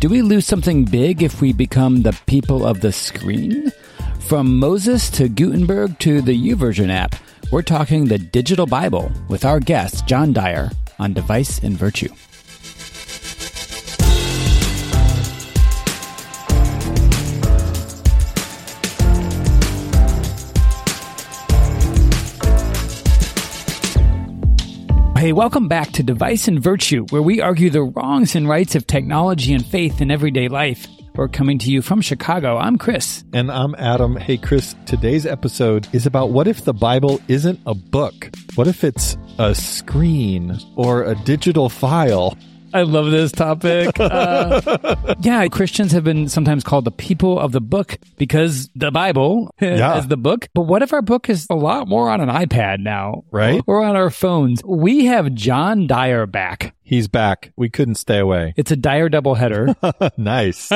do we lose something big if we become the people of the screen? From Moses to Gutenberg to the YouVersion app, we're talking the digital Bible with our guest, John Dyer, on Device and Virtue. Hey, welcome back to Device and Virtue, where we argue the wrongs and rights of technology and faith in everyday life. We're coming to you from Chicago. I'm Chris. And I'm Adam. Hey, Chris, today's episode is about what if the Bible isn't a book? What if it's a screen or a digital file? I love this topic. Uh, yeah, Christians have been sometimes called the people of the book because the Bible Yeah. is the book. But what if our book is a lot more on an iPad now? Right. Or on our phones? We have John Dyer back. He's back. We couldn't stay away. It's a Dyer doubleheader. nice.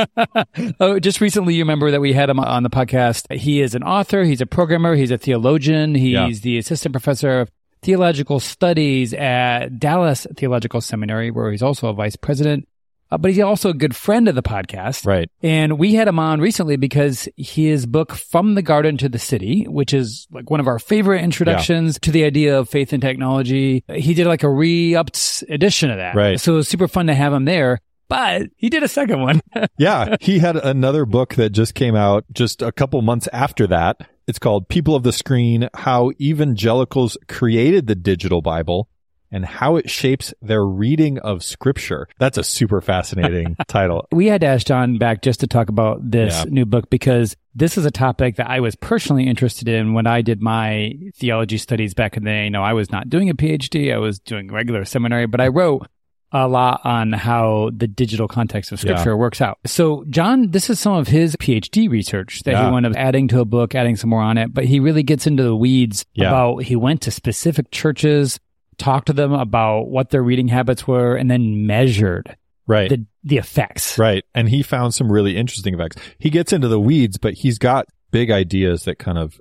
oh, just recently, you remember that we had him on the podcast. He is an author, he's a programmer, he's a theologian, he's Yeah. the assistant professor of theological studies at Dallas Theological Seminary, where he's also a vice president. Uh, but he's also a good friend of the podcast. Right. And we had him on recently because his book, From the Garden to the City, which is like one of our favorite introductions to the idea of faith and technology, he did like a re upped edition of that. Right. So it was super fun to have him there. But he did a second one. yeah. He had another book that just came out just a couple months after that. It's called People of the Screen How Evangelicals Created the Digital Bible and How It Shapes Their Reading of Scripture. That's a super fascinating title. we had to ask John back just to talk about this Yeah. new book because this is a topic that I was personally interested in when I did my theology studies back in the day. You know, I was not doing a PhD, I was doing regular seminary, but I wrote a lot on how the digital context of scripture Yeah. works out. So, John, this is some of his PhD research that Yeah. he wound up adding to a book, adding some more on it, but he really gets into the weeds Yeah. about he went to specific churches, talked to them about what their reading habits were, and then measured Right. the the effects. Right. And he found some really interesting effects. He gets into the weeds, but he's got big ideas that kind of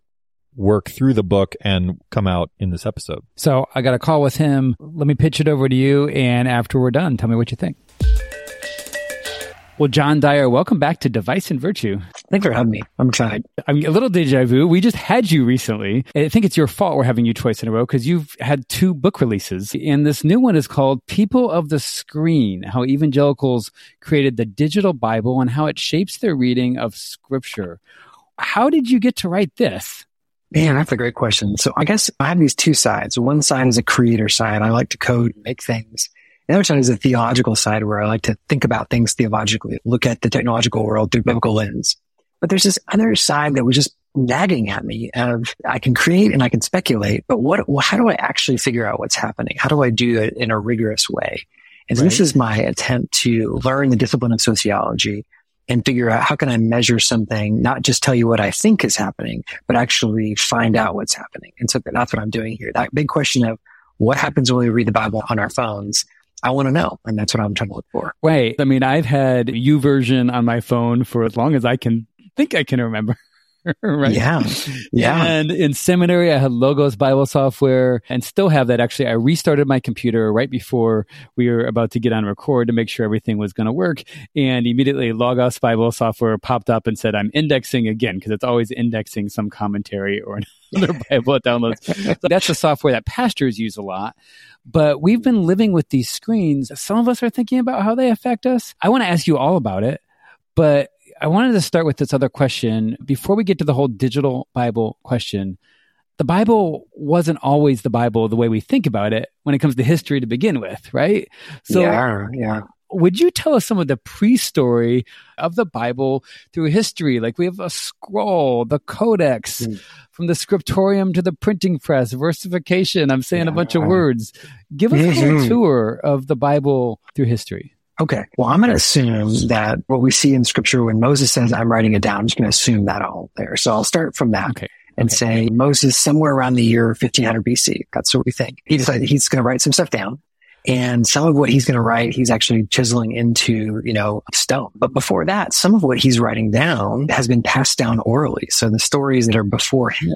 work through the book and come out in this episode. So I got a call with him. Let me pitch it over to you. And after we're done, tell me what you think. Well, John Dyer, welcome back to Device and Virtue. Thanks for having me. I'm excited. I mean, a little deja vu. We just had you recently. I think it's your fault we're having you twice in a row because you've had two book releases. And this new one is called People of the Screen How Evangelicals Created the Digital Bible and How It Shapes Their Reading of Scripture. How did you get to write this? Man, that's a great question. So I guess I have these two sides. One side is a creator side. I like to code, make things. The other side is a theological side where I like to think about things theologically, look at the technological world through biblical lens. But there's this other side that was just nagging at me of I can create and I can speculate, but what, how do I actually figure out what's happening? How do I do it in a rigorous way? And so this is my attempt to learn the discipline of sociology and figure out how can I measure something, not just tell you what I think is happening, but actually find out what's happening. And so that's what I'm doing here. That big question of what happens when we read the Bible on our phones. I want to know. And that's what I'm trying to look for. Right. I mean, I've had YouVersion on my phone for as long as I can think I can remember. right. Yeah. Yeah. And in seminary, I had Logos Bible software and still have that. Actually, I restarted my computer right before we were about to get on record to make sure everything was going to work. And immediately Logos Bible software popped up and said, I'm indexing again because it's always indexing some commentary or another Bible downloads. So that's the software that pastors use a lot. But we've been living with these screens. Some of us are thinking about how they affect us. I want to ask you all about it, but I wanted to start with this other question before we get to the whole digital Bible question. The Bible wasn't always the Bible the way we think about it when it comes to history to begin with, right? So yeah. Yeah. would you tell us some of the pre-story of the Bible through history? Like we have a scroll, the codex, Mm. from the scriptorium to the printing press, versification. I'm saying a bunch of Yeah. words. Give us a little Mhm. tour of the Bible through history. Okay. Well, I'm going to assume that what we see in scripture when Moses says, I'm writing it down, I'm just going to assume that all there. So I'll start from that. Okay. And Okay. say Moses somewhere around the year 1500 BC. That's what we think. He decided he's going to write some stuff down. And some of what he's going to write, he's actually chiseling into, you know, stone. But before that, some of what he's writing down has been passed down orally. So the stories that are before him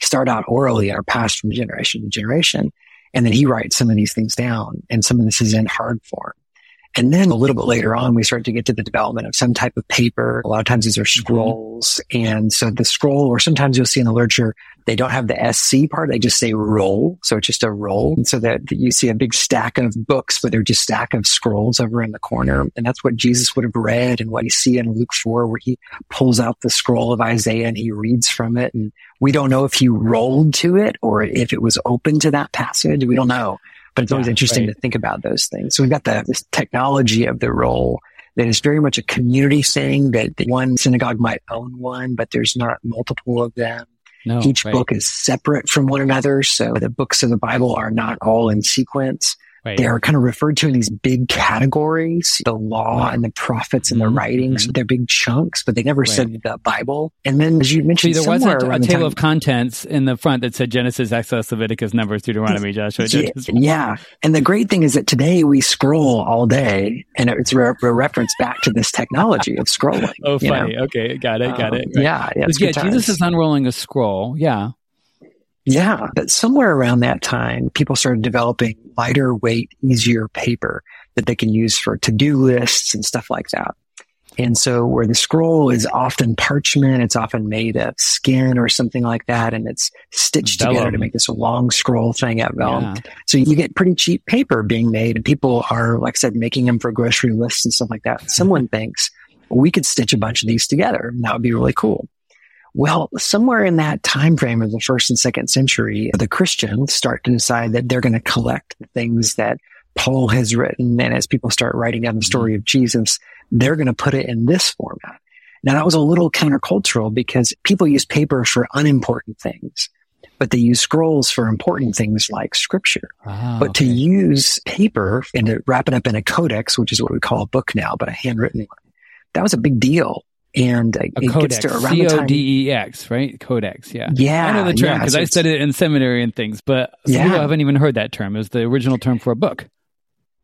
start out orally and are passed from generation to generation. And then he writes some of these things down and some of this is in hard form. And then a little bit later on, we start to get to the development of some type of paper. A lot of times these are mm-hmm. scrolls. And so the scroll, or sometimes you'll see in the literature, they don't have the SC part. They just say roll. So it's just a roll. And so that you see a big stack of books, but they're just stack of scrolls over in the corner. And that's what Jesus would have read and what you see in Luke 4, where he pulls out the scroll of Isaiah and he reads from it. And we don't know if he rolled to it or if it was open to that passage. We don't know. But it's always interesting right. to think about those things. So we've got the, this technology of the roll that is very much a community thing that that one synagogue might own one, but there's not multiple of them. No. Each right, book is separate from one another. So the books of the Bible are not all in sequence. Right. They are kind of referred to in these big categories, the law and the prophets and the Mhm, writings. mhm. They're big chunks, but they never Right. said the Bible. And then as you See, mentioned, there somewhere wasn't a the table time- of contents in the front that said Genesis, Exodus, Leviticus, Numbers, Deuteronomy, Joshua. Yeah, yeah. And the great thing is that today we scroll all day and it's a, a reference back to this technology of scrolling. Oh, you know? funny. Okay, got it, got Um, it. Right. Yeah, yeah. yeah, Jesus is unrolling a scroll. Yeah. Yeah, but somewhere around that time, people started developing lighter weight, easier paper that they can use for to-do lists and stuff like that. And so where the scroll is often parchment, it's often made of skin or something like that, and it's stitched together to make this long scroll thing at vellum. Yeah. So you get pretty cheap paper being made and people are, like I said, making them for grocery lists and stuff like that. Someone thinks we could stitch a bunch of these together. and That would be really cool. Well, somewhere in that time frame of the first and second century, the Christians start to decide that they're going to collect the things that Paul has written. And as people start writing down the story of Jesus, they're going to put it in this format. Now that was a little countercultural because people use paper for unimportant things, but they use scrolls for important things like scripture. Ah, But to use paper and to wrap it up in a codex, which is what we call a book now, but a handwritten one, that was a big deal. And uh, a it codex, gets to around C the O time. D E X, right? Codex, yeah. Yeah, I know the term yeah, because so I studied it in seminary and things, but some Yeah. people haven't even heard that term. It was the original term for a book.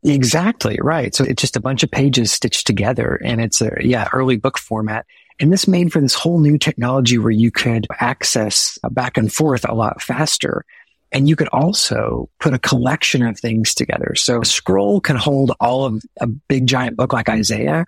Exactly right. So it's just a bunch of pages stitched together, and it's a yeah early book format. And this made for this whole new technology where you could access back and forth a lot faster. And you could also put a collection of things together. So a scroll can hold all of a big giant book like Isaiah,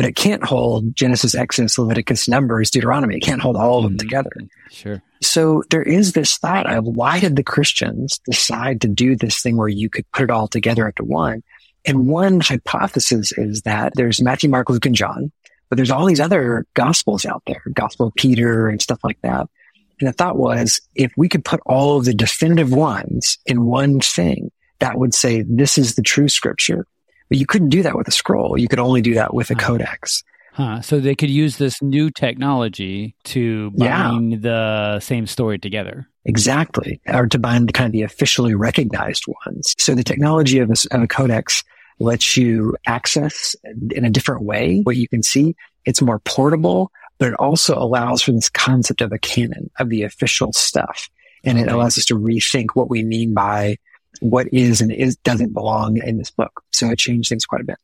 but it can't hold Genesis, Exodus, Leviticus, Numbers, Deuteronomy. It can't hold all of them mm-hmm. together. Sure. So there is this thought of why did the Christians decide to do this thing where you could put it all together into one? And one hypothesis is that there's Matthew, Mark, Luke, and John, but there's all these other gospels out there, Gospel of Peter and stuff like that. And the thought was if we could put all of the definitive ones in one thing, that would say this is the true scripture. But you couldn't do that with a scroll. You could only do that with a Ah. codex. Huh. So they could use this new technology to Yeah. bind the same story together. Exactly. Or to bind the kind of the officially recognized ones. So the technology of a, of a codex lets you access in a different way what you can see. It's more portable, but it also allows for this concept of a canon of the official stuff. And it allows us to rethink what we mean by what is and is doesn't belong in this book. So it changed things quite a bit.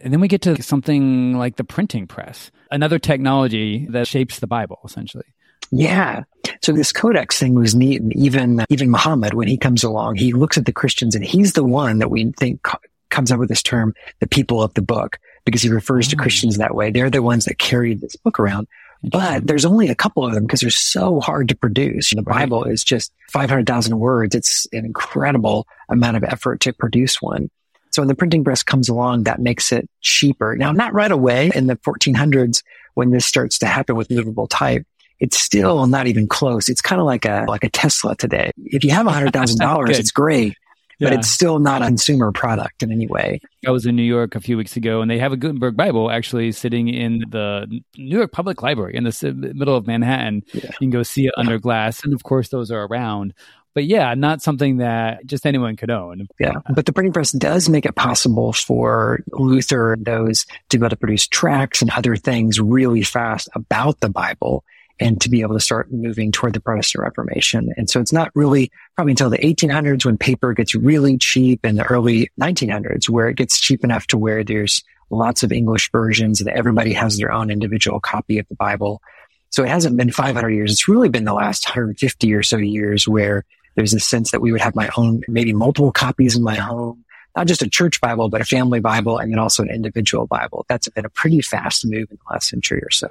And then we get to something like the printing press, another technology that shapes the Bible, essentially. Yeah. So this codex thing was neat. And even, even Muhammad, when he comes along, he looks at the Christians and he's the one that we think co- comes up with this term, the people of the book, because he refers to Oh. Christians that way. They're the ones that carried this book around. But there's only a couple of them because they're so hard to produce. The. Bible is just 500,000 words. It's an incredible amount of effort to produce one. So when the printing press comes along, that makes it cheaper. Now, not right away in the 1400s when this starts to happen with movable type. It's still not even close. It's kind of like a, like a Tesla today. If you have $100,000, it's great, but it's still not a consumer product in any way. I was in New York a few weeks ago, and they have a Gutenberg Bible actually sitting in the New York Public Library in the middle of Manhattan. Yeah. You can go see it under glass, and of course, those are around. but yeah, not something that just anyone could own. Yeah. But the printing press does make it possible for Luther and those to be able to produce tracts and other things really fast about the Bible and to be able to start moving toward the Protestant Reformation. And so it's not really probably until the 1800s when paper gets really cheap and the early 1900s where it gets cheap enough to where there's lots of English versions that everybody has their own individual copy of the Bible. So it hasn't been 500 years. It's really been the last 150 or so years where there's a sense that we would have my own, maybe multiple copies in my home, not just a church Bible, but a family Bible and then also an individual Bible. That's been a pretty fast move in the last century or so.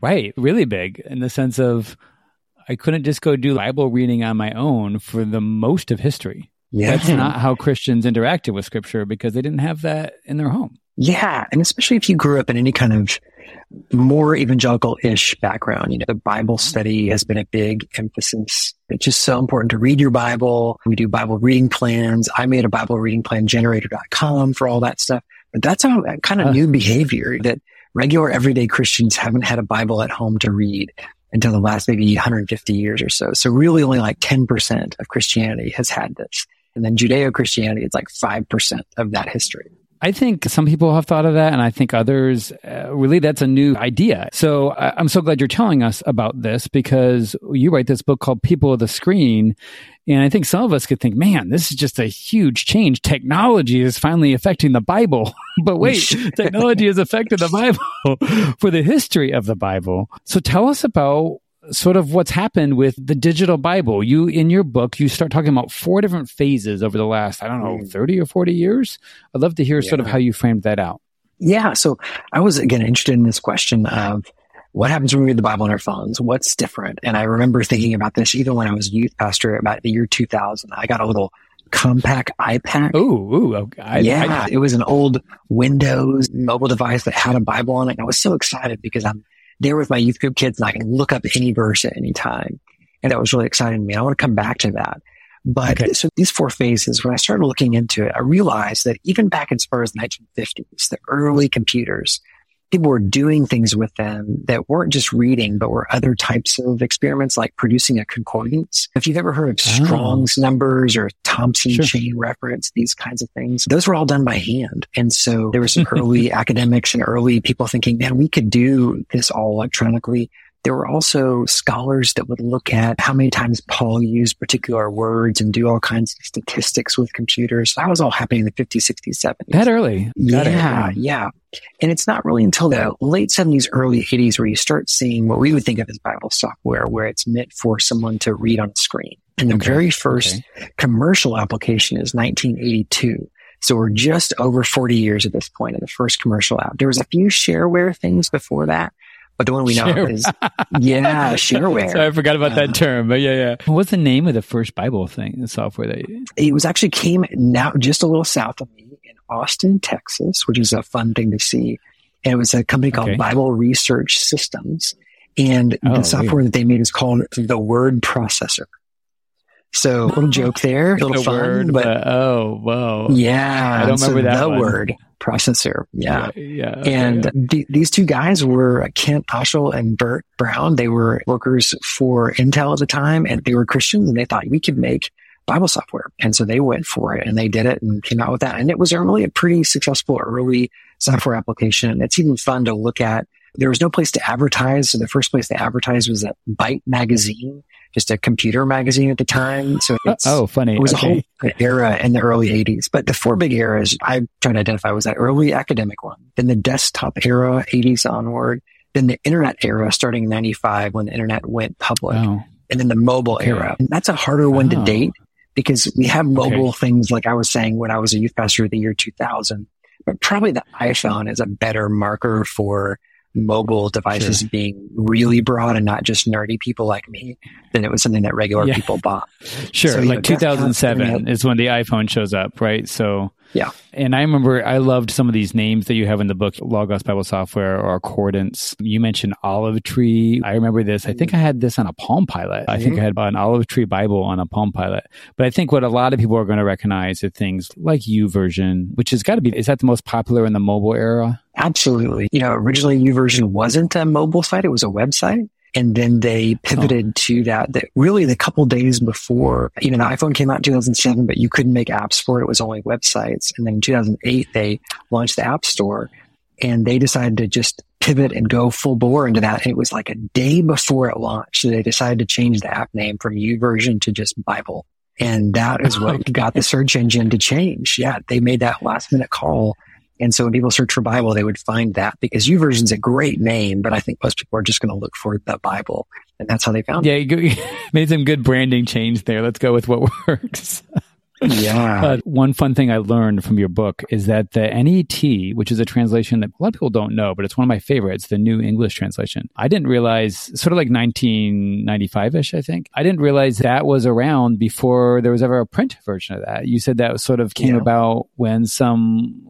Right. Really big in the sense of I couldn't just go do Bible reading on my own for the most of history. Yeah. That's not how Christians interacted with scripture because they didn't have that in their home. Yeah. And especially if you grew up in any kind of more evangelical-ish background, you know, the Bible study has been a big emphasis. It's just so important to read your Bible. We do Bible reading plans. I made a Bible reading plan generator.com for all that stuff. But that's a kind of uh, new behavior that regular everyday Christians haven't had a Bible at home to read until the last maybe 150 years or so. So really only like 10% of Christianity has had this. And then Judeo Christianity, it's like 5% of that history. I think some people have thought of that, and I think others uh, really that's a new idea. So uh, I'm so glad you're telling us about this because you write this book called People of the Screen. And I think some of us could think, man, this is just a huge change. Technology is finally affecting the Bible. but wait, technology has affected the Bible for the history of the Bible. So tell us about sort of what's happened with the digital Bible. You, in your book, you start talking about four different phases over the last, I don't know, hmm. 30 or 40 years. I'd love to hear yeah. sort of how you framed that out. Yeah. So I was again interested in this question of what happens when we read the Bible on our phones? What's different? And I remember thinking about this even when I was a youth pastor about the year 2000. I got a little compact iPad. Ooh, ooh, okay. I, yeah. I, it was an old Windows mobile device that had a Bible on it. And I was so excited because I'm there with my youth group kids and I can look up any verse at any time. And that was really exciting to me. I want to come back to that. But okay. so these four phases, when I started looking into it, I realized that even back as far as the 1950s, the early computers, people were doing things with them that weren't just reading, but were other types of experiments like producing a concordance. If you've ever heard of oh. Strong's numbers or Thompson sure. chain reference, these kinds of things, those were all done by hand. And so there were some early academics and early people thinking, man, we could do this all electronically. There were also scholars that would look at how many times Paul used particular words and do all kinds of statistics with computers. That was all happening in the 50s, 60s, 70s. That early. yeah, yeah. And it's not really until the late 70s, early 80s where you start seeing what we would think of as Bible software, where it's meant for someone to read on a screen. And the okay. very first okay. commercial application is 1982. So we're just over 40 years at this point in the first commercial app. There was a few shareware things before that, but the one we know Share- is, yeah, shareware. Sorry, I forgot about that uh, term, but yeah, yeah. What's the name of the first Bible thing, the software that you? It was actually came now just a little south of me in Austin, Texas, which is a fun thing to see. And it was a company called okay. Bible Research Systems. And oh, the software weird. that they made is called the Word Processor. So little joke there, a little the fun, word, but oh, whoa. Yeah. I don't remember so that the one. word processor. Yeah. Yeah. yeah and yeah. Th- these two guys were Kent Ochel and Bert Brown. They were workers for Intel at the time and they were Christians and they thought we could make Bible software. And so they went for it and they did it and came out with that. And it was really a pretty successful early software application. It's even fun to look at. There was no place to advertise. So the first place to advertise was at Byte magazine just a computer magazine at the time. So oh, it's, oh, funny. It was okay. a whole era in the early 80s. But the four big eras I tried to identify was that early academic one, then the desktop era, 80s onward, then the internet era starting in 95 when the internet went public, oh. and then the mobile okay. era. And that's a harder one oh. to date because we have mobile okay. things like I was saying when I was a youth pastor of the year 2000. But probably the iPhone is a better marker for mobile devices sure. being really broad and not just nerdy people like me, then it was something that regular yeah. people bought. Sure. So, like know, 2007 is when the iPhone shows up, right? So, yeah. And I remember I loved some of these names that you have in the book, Logos Bible Software or Accordance. You mentioned Olive Tree. I remember this. I think I had this on a Palm Pilot. I mm-hmm. think I had an Olive Tree Bible on a Palm Pilot. But I think what a lot of people are going to recognize are things like YouVersion, which has got to be, is that the most popular in the mobile era? Absolutely. You know, originally YouVersion wasn't a mobile site. It was a website. And then they oh. pivoted oh. to that, that really the couple days before, you know, the iPhone came out in 2007, but you couldn't make apps for it. It was only websites. And then in 2008, they launched the App Store and they decided to just pivot and go full bore into that. And it was like a day before it launched. So they decided to change the app name from YouVersion to just Bible. And that is what got the search engine to change. Yeah. They made that last minute call and so when people search for Bible, they would find that because YouVersion's a great name, but I think most people are just going to look for the Bible. And that's how they found yeah, it. Yeah, you made some good branding change there. Let's go with what works. Yeah. Uh, one fun thing I learned from your book is that the NET, which is a translation that a lot of people don't know, but it's one of my favorites, the New English Translation. I didn't realize, sort of like 1995 ish, I think. I didn't realize that was around before there was ever a print version of that. You said that sort of came yeah. about when some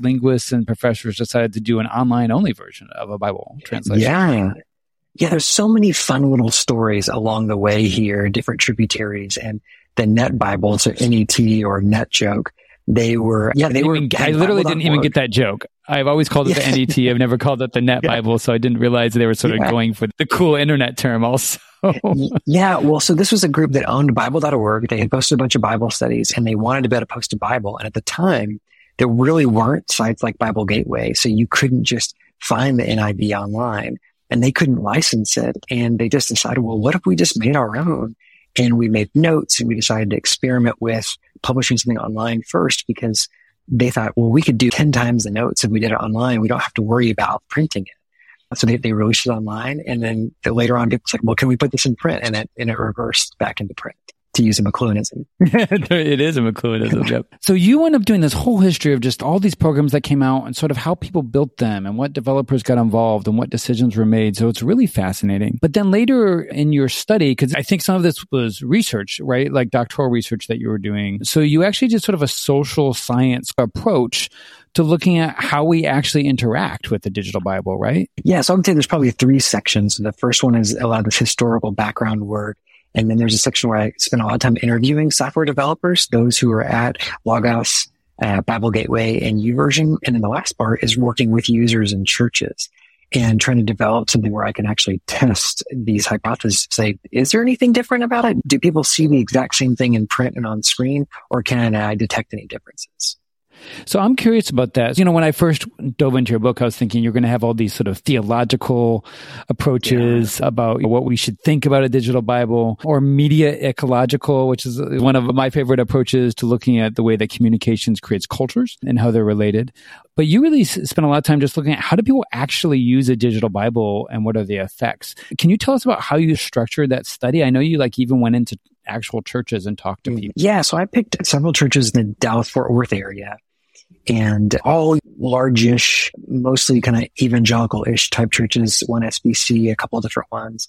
linguists and professors decided to do an online only version of a Bible translation. Yeah. Yeah, there's so many fun little stories along the way here, different tributaries and the Net Bible, so NET or Net Joke. They were, yeah, they were. Even, I literally didn't even get that joke. I've always called it the NET. I've never called it the Net yeah. Bible, so I didn't realize they were sort of yeah. going for the cool internet term also. yeah, well, so this was a group that owned Bible.org. They had posted a bunch of Bible studies and they wanted to be able to post a Bible. And at the time, there really weren't sites like Bible Gateway. So you couldn't just find the NIV online and they couldn't license it. And they just decided, well, what if we just made our own? And we made notes and we decided to experiment with publishing something online first because they thought, well, we could do 10 times the notes if we did it online. We don't have to worry about printing it. So they, they released it online and then later on people said, well, can we put this in print? And it, and it reversed back into print to use a McLuhanism. it is a McLuhanism. yep. So you end up doing this whole history of just all these programs that came out and sort of how people built them and what developers got involved and what decisions were made. So it's really fascinating. But then later in your study, because I think some of this was research, right? Like doctoral research that you were doing. So you actually did sort of a social science approach to looking at how we actually interact with the digital Bible, right? Yeah, so I would say there's probably three sections. The first one is a lot of this historical background work. And then there's a section where I spend a lot of time interviewing software developers, those who are at Logos, uh, Bible Gateway, and YouVersion. And then the last part is working with users and churches and trying to develop something where I can actually test these hypotheses. Say, is there anything different about it? Do people see the exact same thing in print and on screen, or can I detect any differences? So I'm curious about that. You know, when I first dove into your book, I was thinking you're going to have all these sort of theological approaches yeah. about what we should think about a digital Bible or media ecological, which is one of my favorite approaches to looking at the way that communications creates cultures and how they're related. But you really spent a lot of time just looking at how do people actually use a digital Bible and what are the effects. Can you tell us about how you structured that study? I know you like even went into actual churches and talked to mm, people. Yeah, so I picked several churches in the Dallas Fort Worth area and all largish, mostly kind of evangelical-ish type churches, one SBC, a couple of different ones.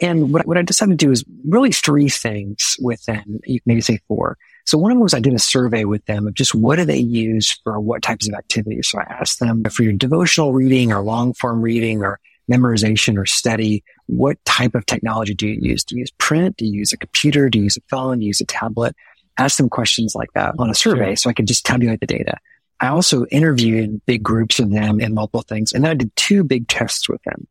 And what, what I decided to do is really three things with them, you maybe say four. So one of them was I did a survey with them of just what do they use for what types of activities. So I asked them for your devotional reading or long form reading or memorization or study, what type of technology do you use? Do you use print? Do you use a computer? Do you use a phone? Do you use a tablet? Ask them questions like that on a survey sure. so I could just tabulate the data. I also interviewed big groups of them in multiple things. And then I did two big tests with them.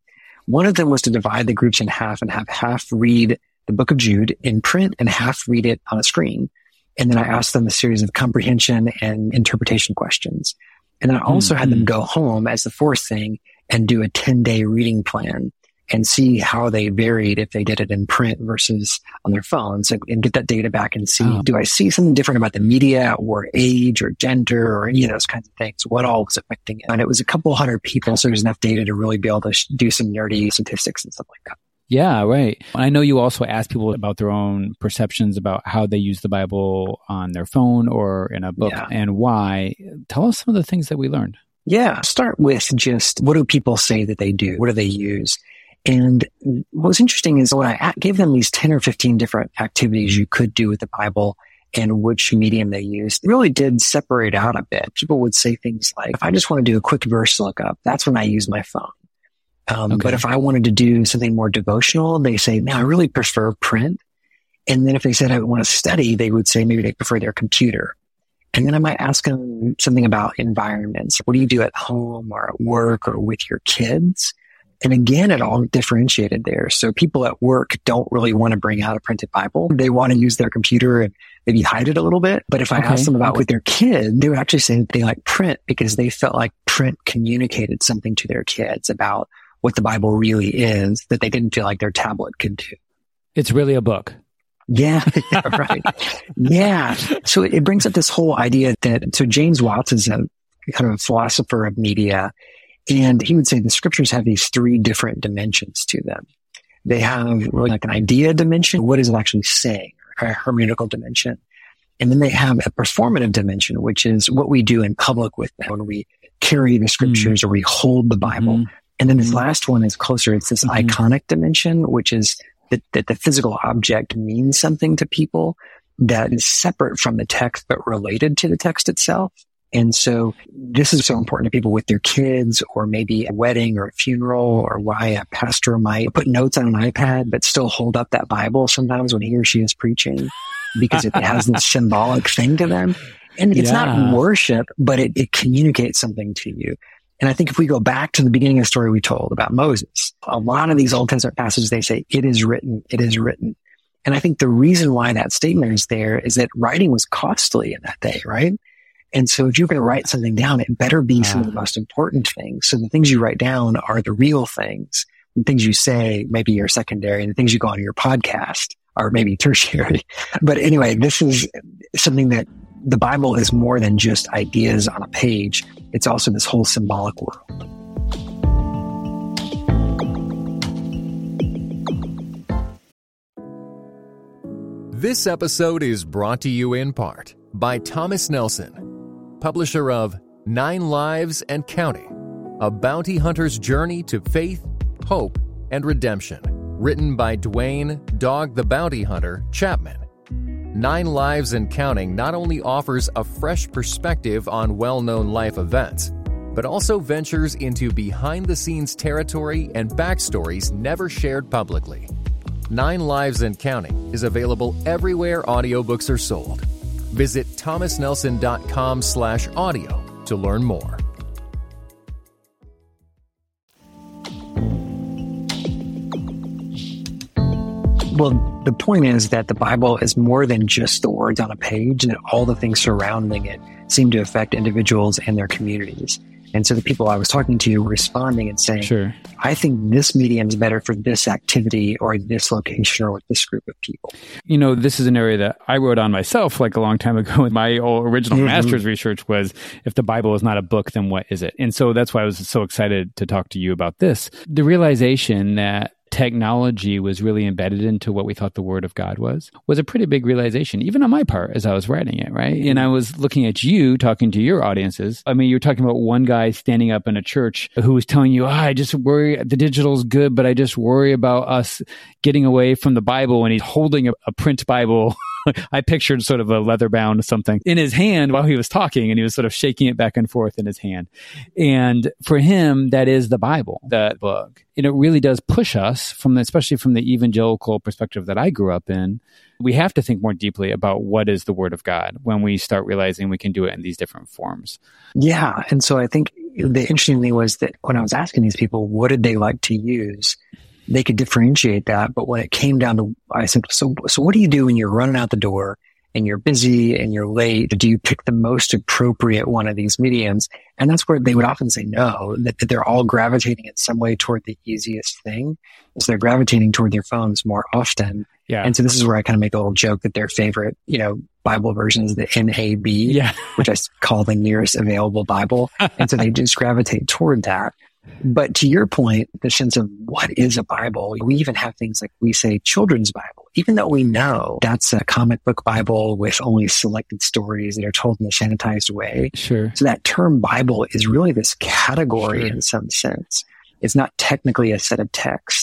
One of them was to divide the groups in half and have half read the book of Jude in print and half read it on a screen. And then I asked them a series of comprehension and interpretation questions. And then I also mm-hmm. had them hmm. go home as the fourth thing and do a 10 day reading plan and see how they varied if they did it in print versus on their phones and, and get that data back and see, oh. do I see something different about the media or age or gender or any of those kinds of things? What all was affecting it? And it was a couple hundred people. So there's enough data to really be able to sh- do some nerdy statistics and stuff like that. Yeah, right. I know you also ask people about their own perceptions about how they use the Bible on their phone or in a book yeah. and why. Tell us some of the things that we learned. Yeah, start with just what do people say that they do? What do they use? And what was interesting is when I gave them these 10 or 15 different activities you could do with the Bible and which medium they used, really did separate out a bit. People would say things like, if I just want to do a quick verse lookup, that's when I use my phone. Um, okay. But if I wanted to do something more devotional, they say, no, I really prefer print. And then if they said I want to study, they would say maybe they prefer their computer. And then I might ask them something about environments. What do you do at home or at work or with your kids? And again, it all differentiated there. So people at work don't really want to bring out a printed Bible. They want to use their computer and maybe hide it a little bit. But if I okay. asked them about okay. with their kid, they would actually say that they like print because they felt like print communicated something to their kids about what the Bible really is that they didn't feel like their tablet could do. It's really a book. Yeah, yeah right. yeah. So it brings up this whole idea that, so James Watts is a kind of a philosopher of media and he would say the scriptures have these three different dimensions to them. They have really like an idea dimension. What is it actually saying? A hermeneutical dimension. And then they have a performative dimension, which is what we do in public with them when we carry the scriptures mm. or we hold the Bible. Mm. And then this mm. last one is closer. It's this mm-hmm. iconic dimension, which is that, that the physical object means something to people that is separate from the text, but related to the text itself. And so this is so important to people with their kids or maybe a wedding or a funeral or why a pastor might put notes on an iPad, but still hold up that Bible sometimes when he or she is preaching because it has this symbolic thing to them. And it's yeah. not worship, but it, it communicates something to you. And I think if we go back to the beginning of the story we told about Moses, a lot of these Old Testament passages, they say, it is written, it is written. And I think the reason why that statement is there is that writing was costly in that day, right? And so if you're going to write something down, it better be some of the ah. most important things. So the things you write down are the real things. The things you say maybe are secondary and the things you go on your podcast are maybe tertiary. But anyway, this is something that the Bible is more than just ideas on a page. It's also this whole symbolic world. This episode is brought to you in part by Thomas Nelson publisher of Nine Lives and Counting A Bounty Hunter's Journey to Faith, Hope, and Redemption, written by Duane Dog the Bounty Hunter Chapman. Nine Lives and Counting not only offers a fresh perspective on well known life events, but also ventures into behind the scenes territory and backstories never shared publicly. Nine Lives and Counting is available everywhere audiobooks are sold Visit thomasnelson.com slash audio to learn more. Well, the point is that the Bible is more than just the words on a page, and all the things surrounding it seem to affect individuals and their communities. And so the people I was talking to were responding and saying, sure. I think this medium is better for this activity or this location or with this group of people. You know, this is an area that I wrote on myself like a long time ago. With my original mm-hmm. master's research was if the Bible is not a book, then what is it? And so that's why I was so excited to talk to you about this. The realization that technology was really embedded into what we thought the word of God was, was a pretty big realization, even on my part as I was writing it, right? Mm-hmm. And I was looking at you talking to your audiences. I mean, you're talking about one guy standing up in a church who was telling you, oh, I just worry, the digital's good, but I just worry about us getting away from the Bible. And he's holding a, a print Bible I pictured sort of a leather bound something in his hand while he was talking and he was sort of shaking it back and forth in his hand. And for him, that is the Bible, that book. And it really does push us from the, especially from the evangelical perspective that I grew up in. We have to think more deeply about what is the word of God when we start realizing we can do it in these different forms. Yeah. And so I think the interesting thing was that when I was asking these people, what did they like to use? They could differentiate that. But when it came down to, I said, so, so what do you do when you're running out the door and you're busy and you're late? Do you pick the most appropriate one of these mediums? And that's where they would often say no, that, that they're all gravitating in some way toward the easiest thing. So they're gravitating toward their phones more often. Yeah. And so this is where I kind of make a little joke that their favorite, you know, Bible version is the NAB, yeah. which I call the nearest available Bible. and so they just gravitate toward that. But to your point, the sense of what is a Bible, we even have things like we say children's Bible, even though we know that's a comic book Bible with only selected stories that are told in a sanitized way. Sure. So that term Bible is really this category sure. in some sense. It's not technically a set of texts.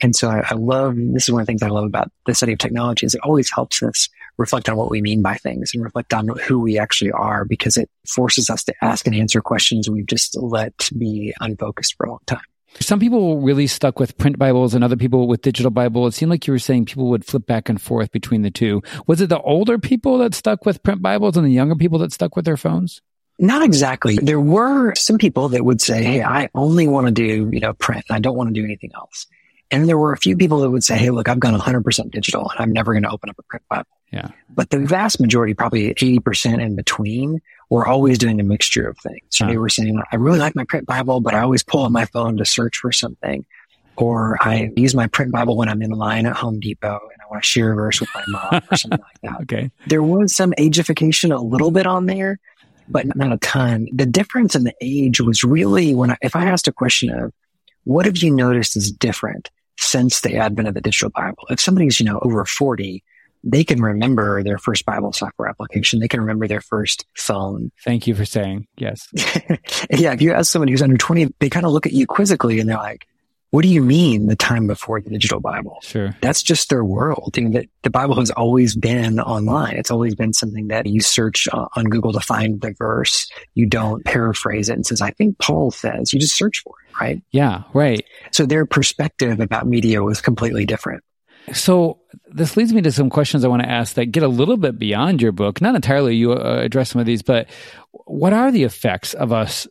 And so I, I, love, this is one of the things I love about the study of technology is it always helps us reflect on what we mean by things and reflect on who we actually are because it forces us to ask and answer questions we've just let be unfocused for a long time. Some people really stuck with print Bibles and other people with digital Bible. It seemed like you were saying people would flip back and forth between the two. Was it the older people that stuck with print Bibles and the younger people that stuck with their phones? Not exactly. There were some people that would say, Hey, I only want to do, you know, print. I don't want to do anything else. And there were a few people that would say, Hey, look, I've gone 100% digital and I'm never going to open up a print Bible. Yeah. But the vast majority, probably 80% in between, were always doing a mixture of things. So Huh. they were saying, I really like my print Bible, but I always pull up my phone to search for something. Or I use my print Bible when I'm in line at Home Depot and I want to share a verse with my mom or something like that. Okay. There was some ageification a little bit on there, but not a ton. The difference in the age was really when I, if I asked a question of what have you noticed is different since the advent of the digital Bible? If somebody's, you know, over 40, they can remember their first Bible software application. They can remember their first phone. Thank you for saying yes. yeah. If you ask someone who's under 20, they kind of look at you quizzically and they're like, what do you mean the time before the digital Bible? Sure. that's just their world. I mean, the, the Bible has always been online. It's always been something that you search uh, on Google to find the verse. You don't paraphrase it and says, I think Paul says, you just search for it, right? Yeah. Right. So their perspective about media was completely different. So this leads me to some questions I want to ask that get a little bit beyond your book. Not entirely, you uh, address some of these, but what are the effects of us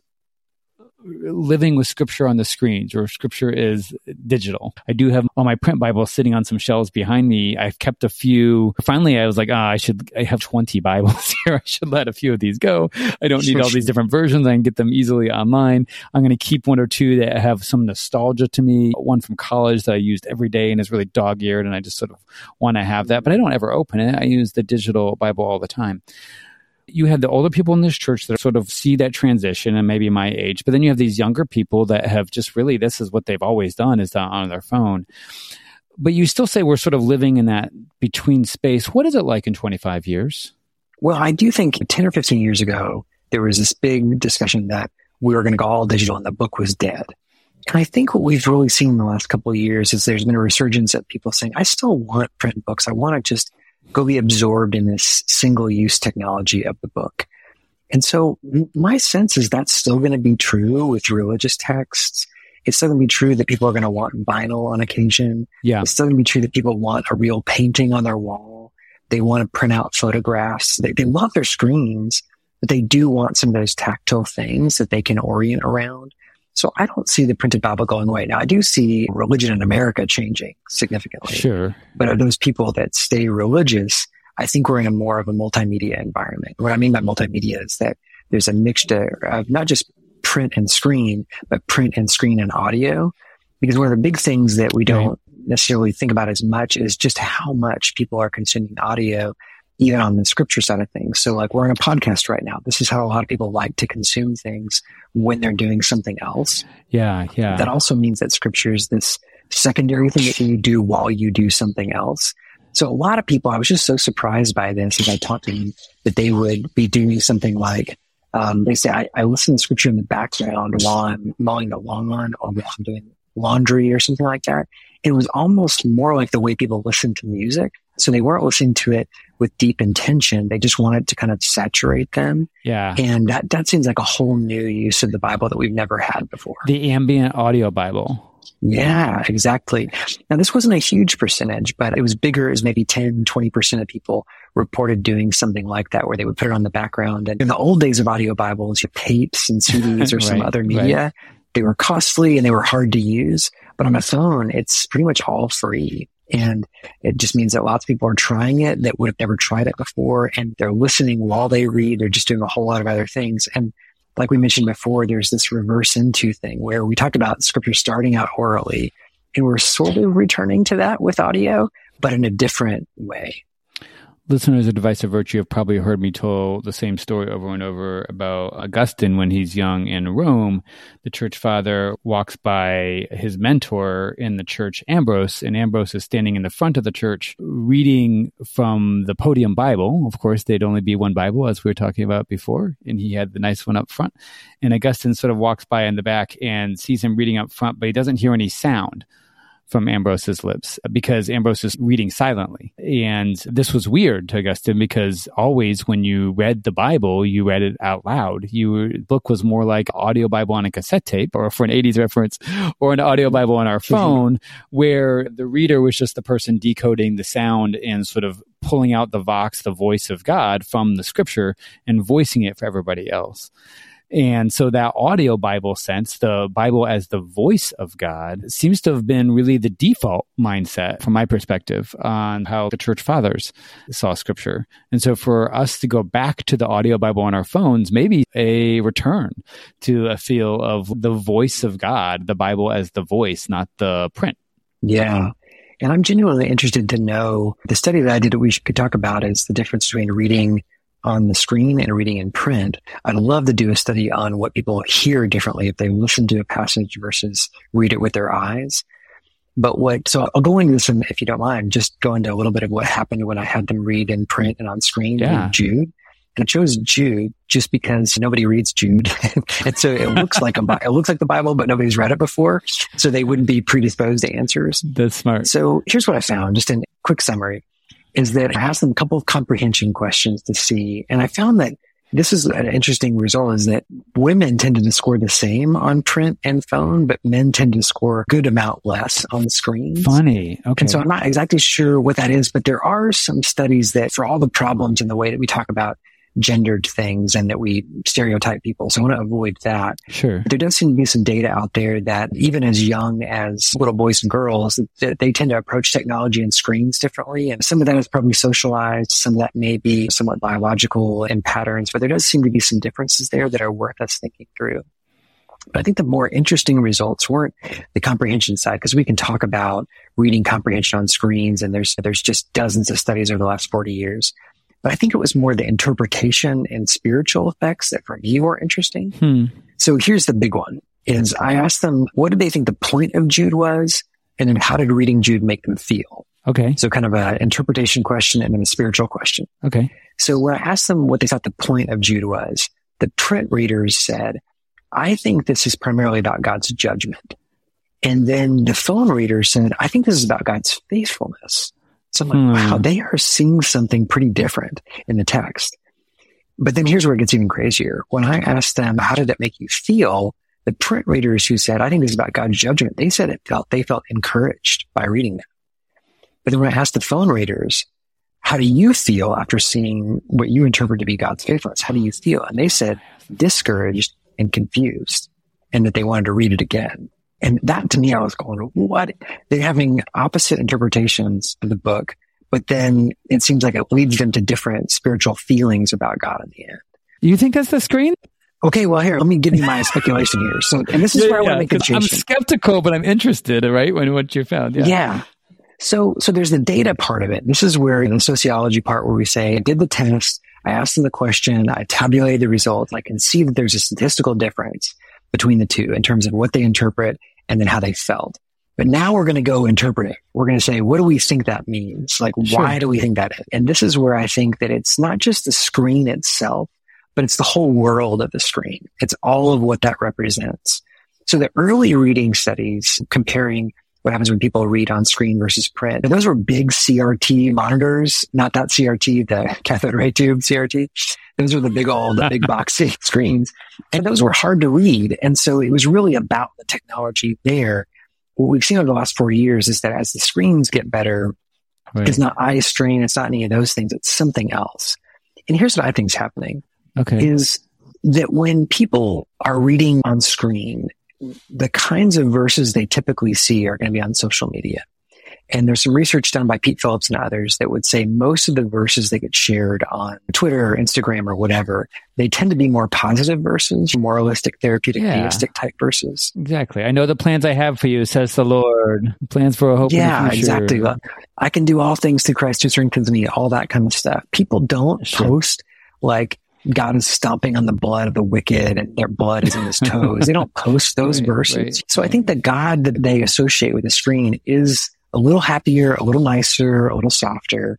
living with scripture on the screens or scripture is digital? I do have all my print Bibles sitting on some shelves behind me. I've kept a few. Finally, I was like, ah, I should, I have 20 Bibles here. I should let a few of these go. I don't need all these different versions. I can get them easily online. I'm going to keep one or two that have some nostalgia to me. One from college that I used every day and is really dog eared. And I just sort of want to have that, but I don't ever open it. I use the digital Bible all the time. You have the older people in this church that sort of see that transition and maybe my age, but then you have these younger people that have just really, this is what they've always done is on their phone. But you still say we're sort of living in that between space. What is it like in 25 years? Well, I do think 10 or 15 years ago, there was this big discussion that we were going to go all digital and the book was dead. And I think what we've really seen in the last couple of years is there's been a resurgence of people saying, I still want print books. I want to just go be absorbed in this single use technology of the book. And so my sense is that's still going to be true with religious texts. It's still going to be true that people are going to want vinyl on occasion. Yeah. It's still going to be true that people want a real painting on their wall. They want to print out photographs. They, they love their screens, but they do want some of those tactile things that they can orient around. So I don't see the printed Bible going away. Now I do see religion in America changing significantly. Sure. But of those people that stay religious, I think we're in a more of a multimedia environment. What I mean by multimedia is that there's a mixture of not just print and screen, but print and screen and audio. Because one of the big things that we don't necessarily think about as much is just how much people are consuming audio, even on the scripture side of things. So like we're in a podcast right now. This is how a lot of people like to consume things when they're doing something else. Yeah. Yeah. That also means that scripture is this secondary thing that you do while you do something else. So a lot of people, I was just so surprised by this as I talked to them that they would be doing something like, um, they say, I, I listen to scripture in the background while I'm mowing the lawn or while I'm doing laundry or something like that. It was almost more like the way people listen to music. So they weren't listening to it with deep intention. They just wanted to kind of saturate them. yeah. And that, that seems like a whole new use of the Bible that we've never had before. The ambient audio Bible. Yeah, exactly. Now, this wasn't a huge percentage, but it was bigger as maybe 10, 20% of people reported doing something like that, where they would put it on the background. And in the old days of audio Bibles, you tapes and CDs or some other media. They were costly and they were hard to use. But on a phone, it's pretty much all free. And it just means that lots of people are trying it that would have never tried it before. And they're listening while they read. They're just doing a whole lot of other things. And like we mentioned before, there's this reverse into thing where we talked about scripture starting out orally and we're sort of returning to that with audio, but in a different way. Listeners of of Virtue have probably heard me tell the same story over and over about Augustine when he's young in Rome. The church father walks by his mentor in the church, Ambrose, and Ambrose is standing in the front of the church reading from the podium Bible. Of course, they'd only be one Bible, as we were talking about before, and he had the nice one up front. And Augustine sort of walks by in the back and sees him reading up front, but he doesn't hear any sound from Ambrose's lips because Ambrose is reading silently. And this was weird to Augustine because always when you read the Bible, you read it out loud. Your book was more like audio Bible on a cassette tape or for an 80s reference or an audio Bible on our mm-hmm. phone where the reader was just the person decoding the sound and sort of pulling out the vox, the voice of God from the scripture and voicing it for everybody else. And so that audio Bible sense, the Bible as the voice of God, seems to have been really the default mindset from my perspective on how the church fathers saw scripture. And so for us to go back to the audio Bible on our phones, maybe a return to a feel of the voice of God, the Bible as the voice, not the print. Yeah. And I'm genuinely interested to know the study that I did that we could talk about is the difference between reading on the screen and reading in print. I'd love to do a study on what people hear differently if they listen to a passage versus read it with their eyes. But what, so I'll go into this if you don't mind, just go into a little bit of what happened when I had them read in print and on screen yeah. Jude. And I chose Jude just because nobody reads Jude. and so it looks like a, it looks like the Bible, but nobody's read it before. So they wouldn't be predisposed to answers. That's smart. So here's what I found, just in quick summary is that I asked them a couple of comprehension questions to see. And I found that this is an interesting result is that women tended to score the same on print and phone, but men tend to score a good amount less on the screen. Funny. Okay. And so I'm not exactly sure what that is, but there are some studies that for all the problems in the way that we talk about gendered things and that we stereotype people. So I want to avoid that. Sure. But there does seem to be some data out there that even as young as little boys and girls, that they tend to approach technology and screens differently. And some of that is probably socialized. Some of that may be somewhat biological in patterns, but there does seem to be some differences there that are worth us thinking through. But I think the more interesting results weren't the comprehension side because we can talk about reading comprehension on screens and there's there's just dozens of studies over the last 40 years. But I think it was more the interpretation and spiritual effects that for me were interesting. Hmm. So here's the big one is I asked them, what did they think the point of Jude was? And then how did reading Jude make them feel? Okay. So kind of an interpretation question and then a spiritual question. Okay. So when I asked them what they thought the point of Jude was, the print readers said, I think this is primarily about God's judgment. And then the phone readers said, I think this is about God's faithfulness. So I'm like, hmm. wow, they are seeing something pretty different in the text. But then here's where it gets even crazier. When I asked them, how did it make you feel? The print readers who said, I think this is about God's judgment, they said it felt, they felt encouraged by reading that. But then when I asked the phone readers, how do you feel after seeing what you interpret to be God's faithfulness? How do you feel? And they said discouraged and confused and that they wanted to read it again. And that to me, I was going, what? They're having opposite interpretations of the book, but then it seems like it leads them to different spiritual feelings about God in the end. You think that's the screen? Okay, well, here, let me give you my speculation here. So, and this is yeah, where I want to make. I'm skeptical, but I'm interested, right? When what you found. Yeah. yeah. So, so there's the data part of it. This is where the sociology part where we say, I did the test. I asked them the question. I tabulated the results. I can see that there's a statistical difference between the two in terms of what they interpret and then how they felt. But now we're going to go interpret it. We're going to say, what do we think that means? Like, sure. why do we think that? And this is where I think that it's not just the screen itself, but it's the whole world of the screen. It's all of what that represents. So the early reading studies comparing what happens when people read on screen versus print. Those were big CRT monitors, not that CRT, the cathode ray tube CRT. Those were the big old, the big boxy screens. And those were hard to read. And so it was really about the technology there. What we've seen over the last four years is that as the screens get better, right. it's not eye strain. It's not any of those things. It's something else. And here's what I think is happening. Okay. Is that when people are reading on screen, the kinds of verses they typically see are going to be on social media. And there's some research done by Pete Phillips and others that would say most of the verses that get shared on Twitter or Instagram or whatever, they tend to be more positive verses, moralistic, therapeutic, yeah. theistic type verses. Exactly. I know the plans I have for you, says the Lord. Plans for a hope. Yeah, exactly. I can do all things through Christ who strengthens me, all that kind of stuff. People don't sure. post like God is stomping on the blood of the wicked and their blood is in his toes. they don't post those right, verses. Right, so I think the God that they associate with the screen is a little happier, a little nicer, a little softer.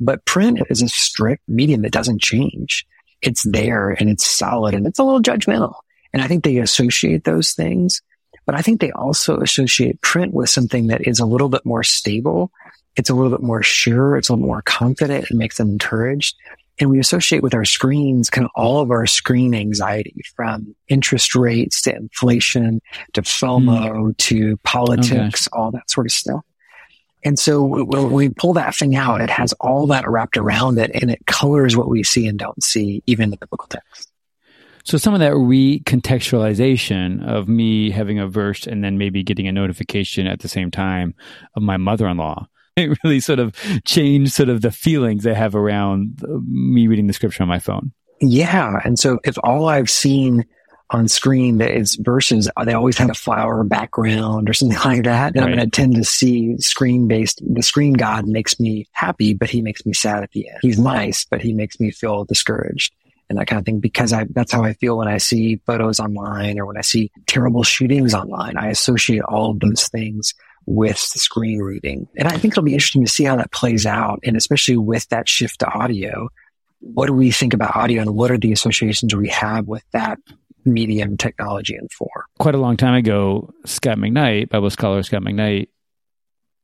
But print is a strict medium that doesn't change. It's there and it's solid and it's a little judgmental. And I think they associate those things But I think they also associate print with something that is a little bit more stable. It's a little bit more sure. It's a little more confident. It makes them encouraged. And we associate with our screens kind of all of our screen anxiety from interest rates to inflation to FOMO mm. to politics, okay. all that sort of stuff. And so when we pull that thing out, it has all that wrapped around it and it colors what we see and don't see, even in the biblical text. So some of that recontextualization of me having a verse and then maybe getting a notification at the same time of my mother-in-law it really sort of changed sort of the feelings I have around uh, me reading the scripture on my phone. Yeah. And so if all I've seen on screen that is verses, uh, they always have a flower background or something like that. And right. I'm going to tend to see screen based. The screen God makes me happy, but he makes me sad at the end. He's nice, but he makes me feel discouraged and that kind of thing because I, that's how I feel when I see photos online or when I see terrible shootings online. I associate all of those things with screen reading. And I think it'll be interesting to see how that plays out. And especially with that shift to audio, what do we think about audio and what are the associations we have with that medium technology and for? Quite a long time ago, Scot McKnight, Bible scholar Scot McKnight,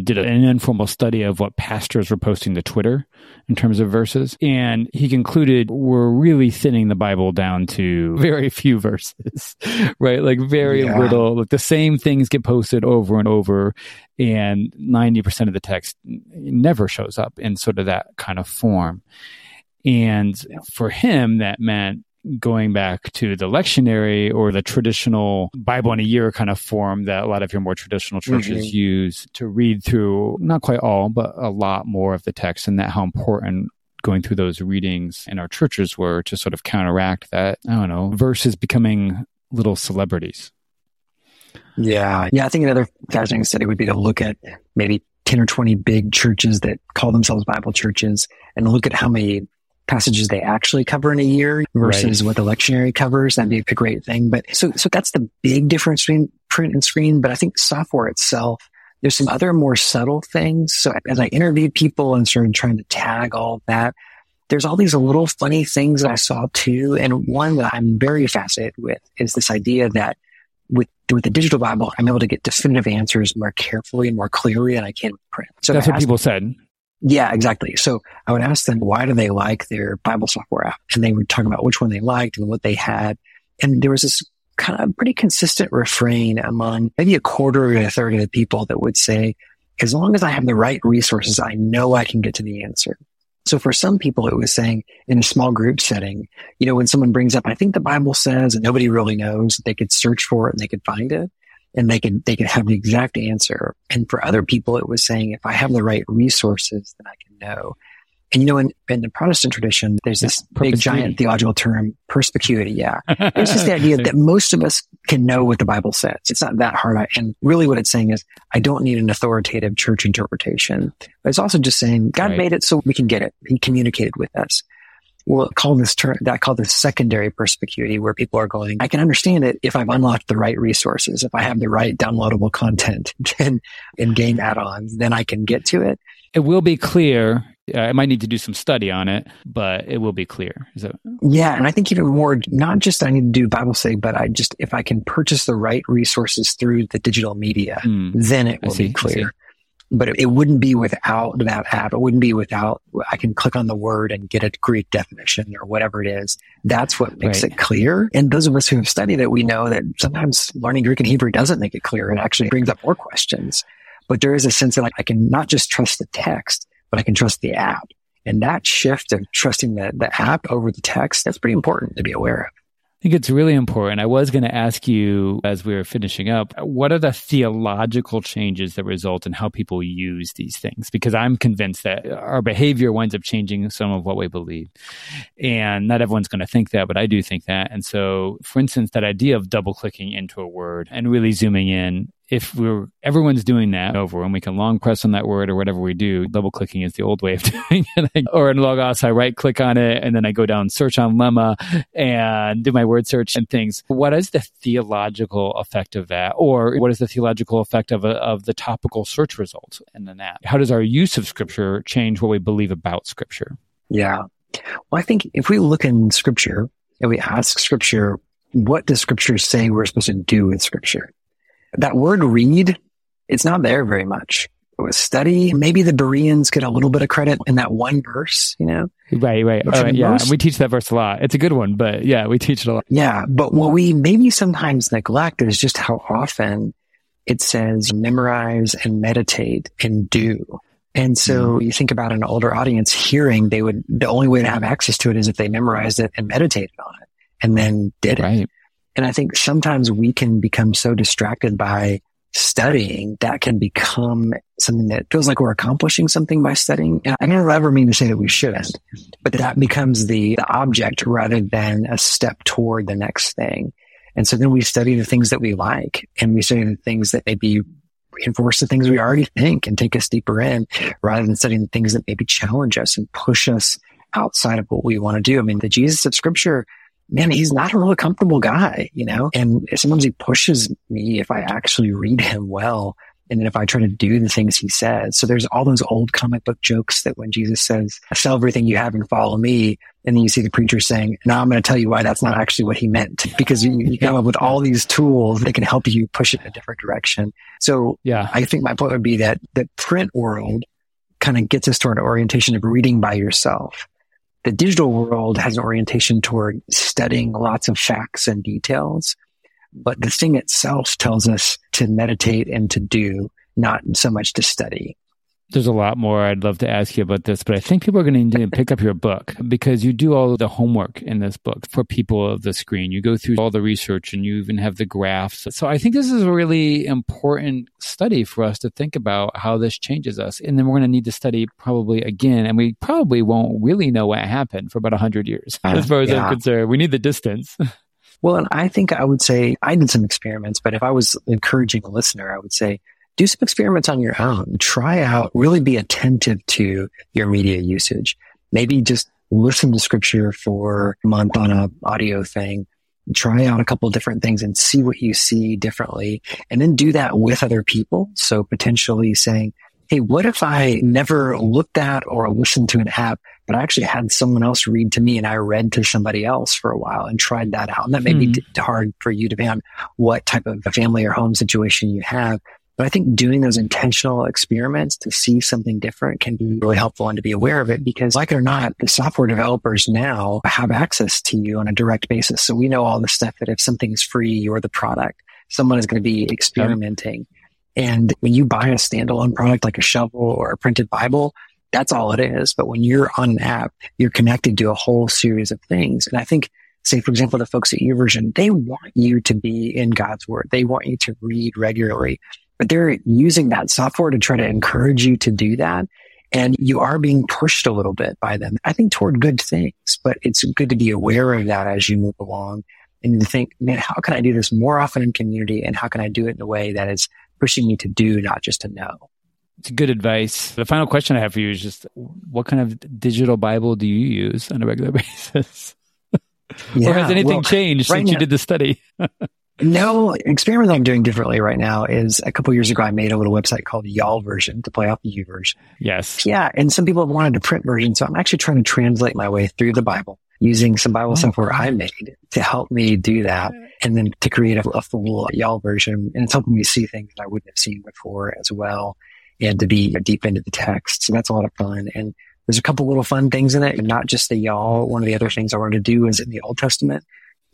did an informal study of what pastors were posting to Twitter in terms of verses. And he concluded we're really thinning the Bible down to very few verses, right? Like very yeah. little, like the same things get posted over and over. And 90% of the text never shows up in sort of that kind of form. And for him, that meant going back to the lectionary or the traditional Bible in a year kind of form that a lot of your more traditional churches mm-hmm. use to read through, not quite all, but a lot more of the text and that how important going through those readings in our churches were to sort of counteract that, I don't know, verses becoming little celebrities. Yeah. Yeah. I think another fascinating study would be to look at maybe 10 or 20 big churches that call themselves Bible churches and look at how many passages they actually cover in a year versus right. what the lectionary covers. That'd be a great thing. But so, so that's the big difference between print and screen. But I think software itself, there's some other more subtle things. So as I interviewed people and started trying to tag all that, there's all these little funny things that I saw too. And one that I'm very fascinated with is this idea that with with the digital Bible, I'm able to get definitive answers more carefully and more clearly than I can print. So that's what people said. Yeah, exactly. So I would ask them, why do they like their Bible software app? And they would talk about which one they liked and what they had. And there was this kind of pretty consistent refrain among maybe a quarter or a third of the people that would say, as long as I have the right resources, I know I can get to the answer. So for some people, it was saying in a small group setting, you know, when someone brings up, I think the Bible says, and nobody really knows, they could search for it and they could find it and they could they could have the exact answer. And for other people, it was saying if I have the right resources, then I can know. And you know, in, in the Protestant tradition, there's this big giant theological term, perspicuity. Yeah. It's just the idea that most of us can know what the Bible says. It's not that hard. And really what it's saying is, I don't need an authoritative church interpretation. But it's also just saying God right. made it so we can get it. He communicated with us we'll call this term that called the secondary perspicuity where people are going, I can understand it if I've unlocked the right resources, if I have the right downloadable content and, and game add-ons, then I can get to it. It will be clear. I might need to do some study on it, but it will be clear. That- yeah. And I think even more, not just I need to do Bible study, but I just, if I can purchase the right resources through the digital media, mm, then it will be clear but it, wouldn't be without that app. It wouldn't be without, I can click on the word and get a Greek definition or whatever it is. That's what makes right. it clear. And those of us who have studied it, we know that sometimes learning Greek and Hebrew doesn't make it clear. It actually brings up more questions. But there is a sense that like, I can not just trust the text, but I can trust the app. And that shift of trusting the, the app over the text, that's pretty important to be aware of. I think it's really important. I was going to ask you as we were finishing up, what are the theological changes that result in how people use these things? Because I'm convinced that our behavior winds up changing some of what we believe. And not everyone's going to think that, but I do think that. And so, for instance, that idea of double clicking into a word and really zooming in if we're everyone's doing that over and we can long press on that word or whatever we do, double clicking is the old way of doing it. or in Logos, I right click on it and then I go down search on lemma and do my word search and things. What is the theological effect of that? Or what is the theological effect of, a, of the topical search results in the app? How does our use of scripture change what we believe about scripture? Yeah. Well, I think if we look in scripture and we ask scripture, what does scripture say we're supposed to do with scripture? That word read, it's not there very much. Study, maybe the Bereans get a little bit of credit in that one verse, you know? Right, right. All right yeah. Most, we teach that verse a lot. It's a good one, but yeah, we teach it a lot. Yeah. But what we maybe sometimes neglect is just how often it says memorize and meditate and do. And so mm-hmm. you think about an older audience hearing, they would, the only way to have access to it is if they memorized it and meditated on it and then did it. right. it. And I think sometimes we can become so distracted by studying, that can become something that feels like we're accomplishing something by studying. And I don't ever mean to say that we shouldn't, but that becomes the, the object rather than a step toward the next thing. And so then we study the things that we like and we study the things that maybe reinforce the things we already think and take us deeper in rather than studying the things that maybe challenge us and push us outside of what we want to do. I mean, the Jesus of scripture man, he's not a really comfortable guy, you know? And sometimes he pushes me if I actually read him well. And then if I try to do the things he says. So there's all those old comic book jokes that when Jesus says, sell everything you have and follow me. And then you see the preacher saying, now I'm going to tell you why that's not actually what he meant because you, you come up with all these tools that can help you push it in a different direction. So yeah, I think my point would be that the print world kind of gets us toward an orientation of reading by yourself the digital world has an orientation toward studying lots of facts and details, but the thing itself tells us to meditate and to do, not so much to study there's a lot more I'd love to ask you about this, but I think people are going to need to pick up your book because you do all the homework in this book for people of the screen. You go through all the research and you even have the graphs. So I think this is a really important study for us to think about how this changes us. And then we're going to need to study probably again, and we probably won't really know what happened for about 100 years, uh, as far as yeah. I'm concerned. We need the distance. Well, and I think I would say I did some experiments, but if I was encouraging a listener, I would say, do some experiments on your own. Try out, really be attentive to your media usage. Maybe just listen to scripture for a month on a audio thing. Try out a couple different things and see what you see differently. And then do that with other people. So potentially saying, Hey, what if I never looked at or listened to an app, but I actually had someone else read to me and I read to somebody else for a while and tried that out. And that may hmm. be hard for you depending on what type of family or home situation you have. But I think doing those intentional experiments to see something different can be really helpful and to be aware of it because like it or not, the software developers now have access to you on a direct basis. So we know all the stuff that if something is free, you're the product. Someone is going to be experimenting. And when you buy a standalone product like a shovel or a printed Bible, that's all it is. But when you're on an app, you're connected to a whole series of things. And I think say, for example, the folks at YouVersion, they want you to be in God's word. They want you to read regularly but they're using that software to try to encourage you to do that. And you are being pushed a little bit by them, I think toward good things, but it's good to be aware of that as you move along and to think, man, how can I do this more often in community? And how can I do it in a way that is pushing me to do, not just to know? It's good advice. The final question I have for you is just what kind of digital Bible do you use on a regular basis? Yeah, or has anything well, changed right since now, you did the study? No, experiment I'm doing differently right now is a couple years ago, I made a little website called Y'all version to play off the YouVersion. Yes. Yeah. And some people have wanted a print version. So I'm actually trying to translate my way through the Bible using some Bible oh. software I made to help me do that and then to create a, a full Version. And it's helping me see things that I wouldn't have seen before as well and to be deep into the text. So that's a lot of fun. And there's a couple little fun things in it, and not just the y'all. One of the other things I wanted to do is in the Old Testament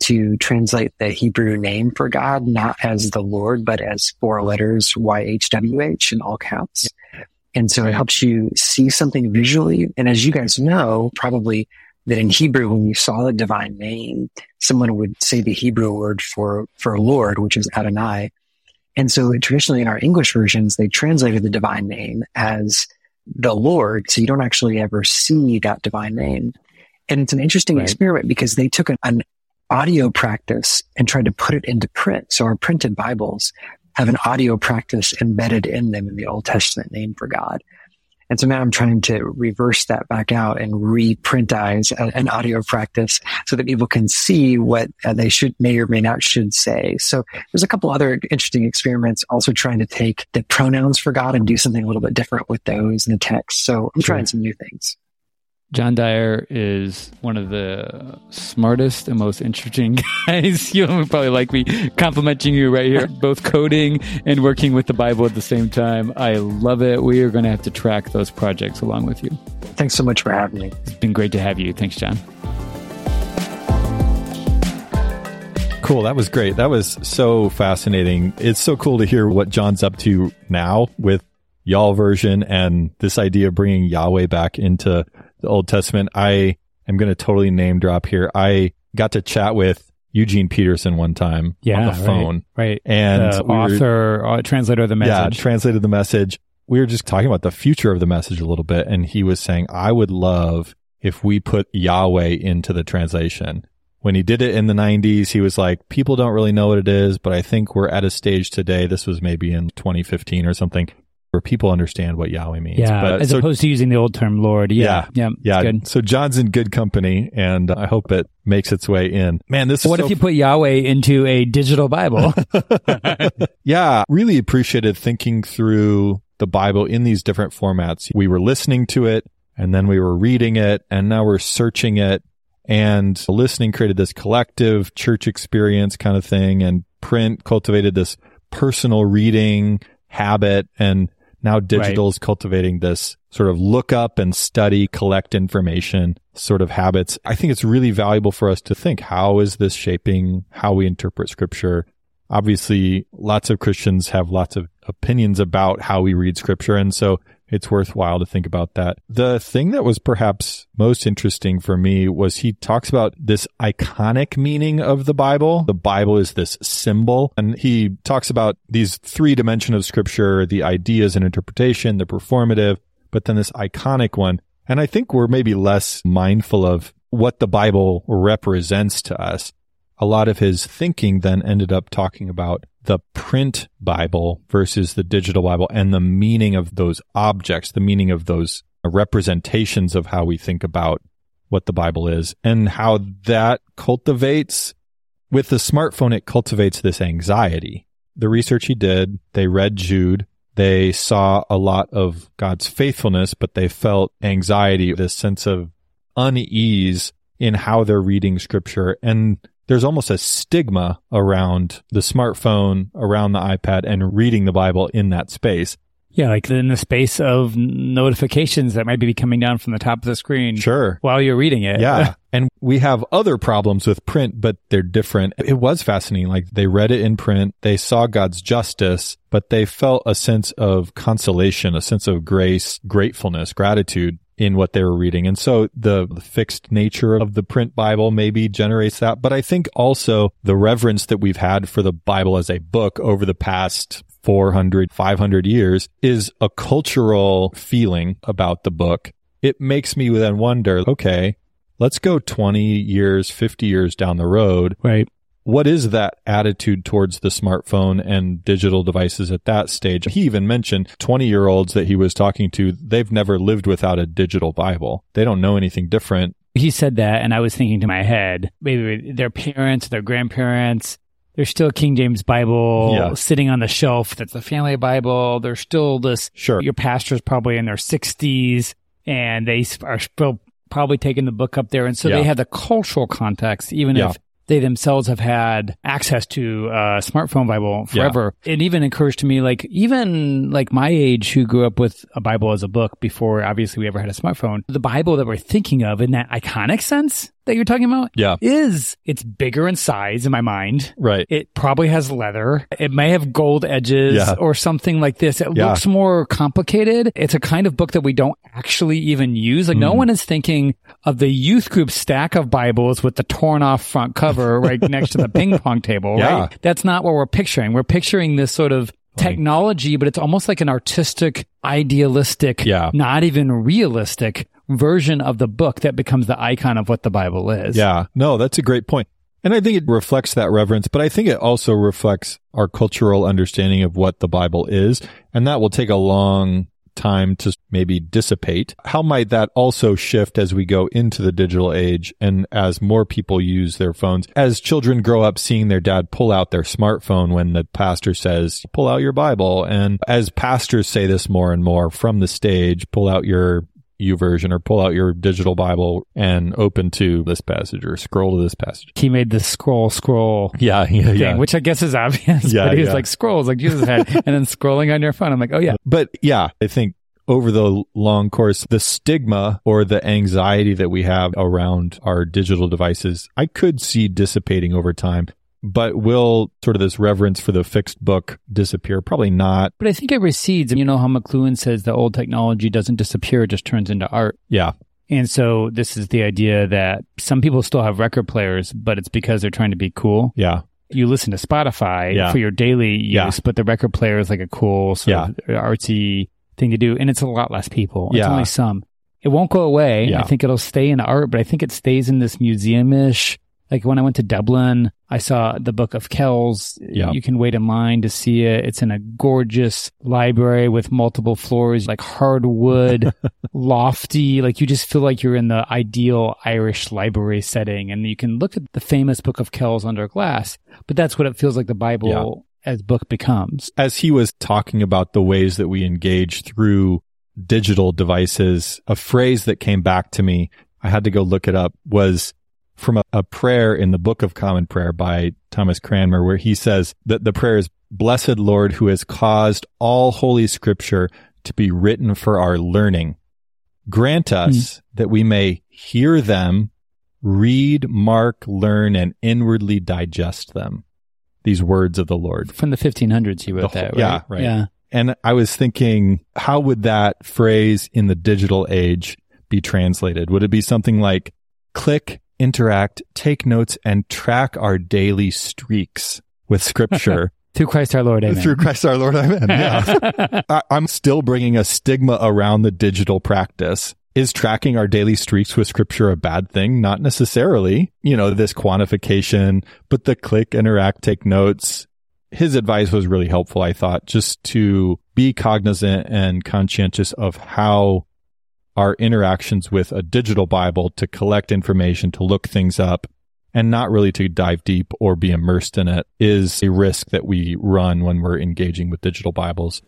to translate the Hebrew name for God, not as the Lord, but as four letters YHWH in all caps. And so it helps you see something visually. And as you guys know, probably that in Hebrew, when you saw the divine name, someone would say the Hebrew word for, for Lord, which is Adonai. And so traditionally in our English versions, they translated the divine name as the Lord. So you don't actually ever see that divine name. And it's an interesting right. experiment because they took an, an audio practice and tried to put it into print. So our printed Bibles have an audio practice embedded in them in the Old Testament name for God. And so now I'm trying to reverse that back out and reprintize an audio practice so that people can see what uh, they should, may or may not should say. So there's a couple other interesting experiments also trying to take the pronouns for God and do something a little bit different with those in the text. So I'm trying some new things John Dyer is one of the smartest and most interesting guys. you would probably like me complimenting you right here, both coding and working with the Bible at the same time. I love it. We are going to have to track those projects along with you. Thanks so much for having me. It's been great to have you. Thanks, John. Cool. That was great. That was so fascinating. It's so cool to hear what John's up to now with Y'all version and this idea of bringing Yahweh back into the Old Testament. I am going to totally name drop here. I got to chat with Eugene Peterson one time yeah, on the phone. Right. right. And uh, we author, were, uh, translator of the message. Yeah, translated the message. We were just talking about the future of the message a little bit. And he was saying, I would love if we put Yahweh into the translation. When he did it in the 90s, he was like, people don't really know what it is, but I think we're at a stage today. This was maybe in 2015 or something where people understand what Yahweh means. Yeah, but, as so, opposed to using the old term Lord. Yeah, yeah, yeah. yeah. So John's in good company, and I hope it makes its way in. Man, this. Is what so if you put Yahweh into a digital Bible? yeah, really appreciated thinking through the Bible in these different formats. We were listening to it, and then we were reading it, and now we're searching it. And listening created this collective church experience kind of thing, and print cultivated this personal reading habit and now digital is cultivating this sort of look up and study, collect information sort of habits. I think it's really valuable for us to think, how is this shaping how we interpret scripture? Obviously, lots of Christians have lots of opinions about how we read scripture. And so it's worthwhile to think about that. The thing that was perhaps most interesting for me was he talks about this iconic meaning of the Bible. The Bible is this symbol and he talks about these three dimensions of scripture, the ideas and interpretation, the performative, but then this iconic one. And I think we're maybe less mindful of what the Bible represents to us. A lot of his thinking then ended up talking about the print Bible versus the digital Bible and the meaning of those objects, the meaning of those representations of how we think about what the Bible is and how that cultivates with the smartphone, it cultivates this anxiety. The research he did, they read Jude. They saw a lot of God's faithfulness, but they felt anxiety, this sense of unease in how they're reading scripture. And there's almost a stigma around the smartphone, around the iPad and reading the Bible in that space. Yeah, like in the space of notifications that might be coming down from the top of the screen. Sure. While you're reading it. Yeah. and we have other problems with print, but they're different. It was fascinating. Like they read it in print. They saw God's justice, but they felt a sense of consolation, a sense of grace, gratefulness, gratitude in what they were reading. And so the fixed nature of the print Bible maybe generates that. But I think also the reverence that we've had for the Bible as a book over the past 400, 500 years is a cultural feeling about the book. It makes me then wonder, okay, let's go 20 years, 50 years down the road. Right what is that attitude towards the smartphone and digital devices at that stage? He even mentioned 20 year olds that he was talking to, they've never lived without a digital Bible. They don't know anything different. He said that, and I was thinking to my head, maybe their parents, their grandparents, there's still King James Bible yeah. sitting on the shelf. That's the family Bible. There's still this. Sure. Your pastor's probably in their 60s and they are still probably taking the book up there. And so yeah. they have the cultural context, even yeah. if they themselves have had access to a smartphone Bible forever. Yeah. It even occurs to me, like, even like my age who grew up with a Bible as a book before obviously we ever had a smartphone, the Bible that we're thinking of in that iconic sense that you're talking about yeah. is it's bigger in size in my mind. Right. It probably has leather. It may have gold edges yeah. or something like this. It yeah. looks more complicated. It's a kind of book that we don't actually even use. Like mm. no one is thinking of the youth group stack of Bibles with the torn off front cover right next to the ping pong table, yeah. right? That's not what we're picturing. We're picturing this sort of technology, but it's almost like an artistic, idealistic, yeah. not even realistic version of the book that becomes the icon of what the Bible is. Yeah. No, that's a great point. And I think it reflects that reverence, but I think it also reflects our cultural understanding of what the Bible is. And that will take a long time to maybe dissipate. How might that also shift as we go into the digital age and as more people use their phones? As children grow up seeing their dad pull out their smartphone when the pastor says, pull out your Bible. And as pastors say this more and more from the stage, pull out your YouVersion or pull out your digital Bible and open to this passage or scroll to this passage. He made the scroll scroll Yeah, yeah, thing, yeah. which I guess is obvious. Yeah, but he was yeah. like scrolls like Jesus had, and then scrolling on your phone. I'm like, oh yeah, But yeah, I think over the long course, the stigma or the anxiety that we have around our digital devices, I could see dissipating over time. But will sort of this reverence for the fixed book disappear? Probably not. but I think it recedes. And you know how McLuhan says the old technology doesn't disappear; it just turns into art. Yeah. And so this is the idea that some people still have record players, but it's because they're trying to be cool. Yeah. You listen to Spotify Yeah. for your daily use, Yeah. but the record player is like a cool sort of artsy thing to do. And it's a lot less people. It's Yeah. only some. It won't go away. Yeah. I think it'll stay in art, but I think it stays in this museum-ish. Like when I went to Dublin, I saw the Book of Kells. Yeah. You can wait in line to see it. It's in a gorgeous library with multiple floors, like hardwood, lofty. Like you just feel like you're in the ideal Irish library setting. And you can look at the famous Book of Kells under glass, but that's what it feels like the Bible as book becomes. As he was talking about the ways that we engage through digital devices, a phrase that came back to me, I had to go look it up, was from a, a prayer in the Book of Common Prayer by Thomas Cranmer, where he says that the prayer is, Blessed Lord, who has caused all holy scripture to be written for our learning. Grant hmm. us that we may hear them, read, mark, learn, and inwardly digest them. These words of the Lord. From the 1500s, he wrote The that, right? yeah, right. Yeah. And I was thinking, how would that phrase in the digital age be translated? Would it be something like click, interact, take notes, and track our daily streaks with scripture Through Christ our Lord, amen. through Christ our Lord? Amen. Yeah. I, I'm still bringing a stigma around the digital practice. Is tracking our daily streaks with scripture a bad thing? Not necessarily. You know, this quantification, but the click, interact, take notes. His advice was really helpful, I thought, just to be cognizant and conscientious of how our interactions with a digital Bible to collect information, to look things up, and not really to dive deep or be immersed in it is a risk that we run when we're engaging with digital Bibles.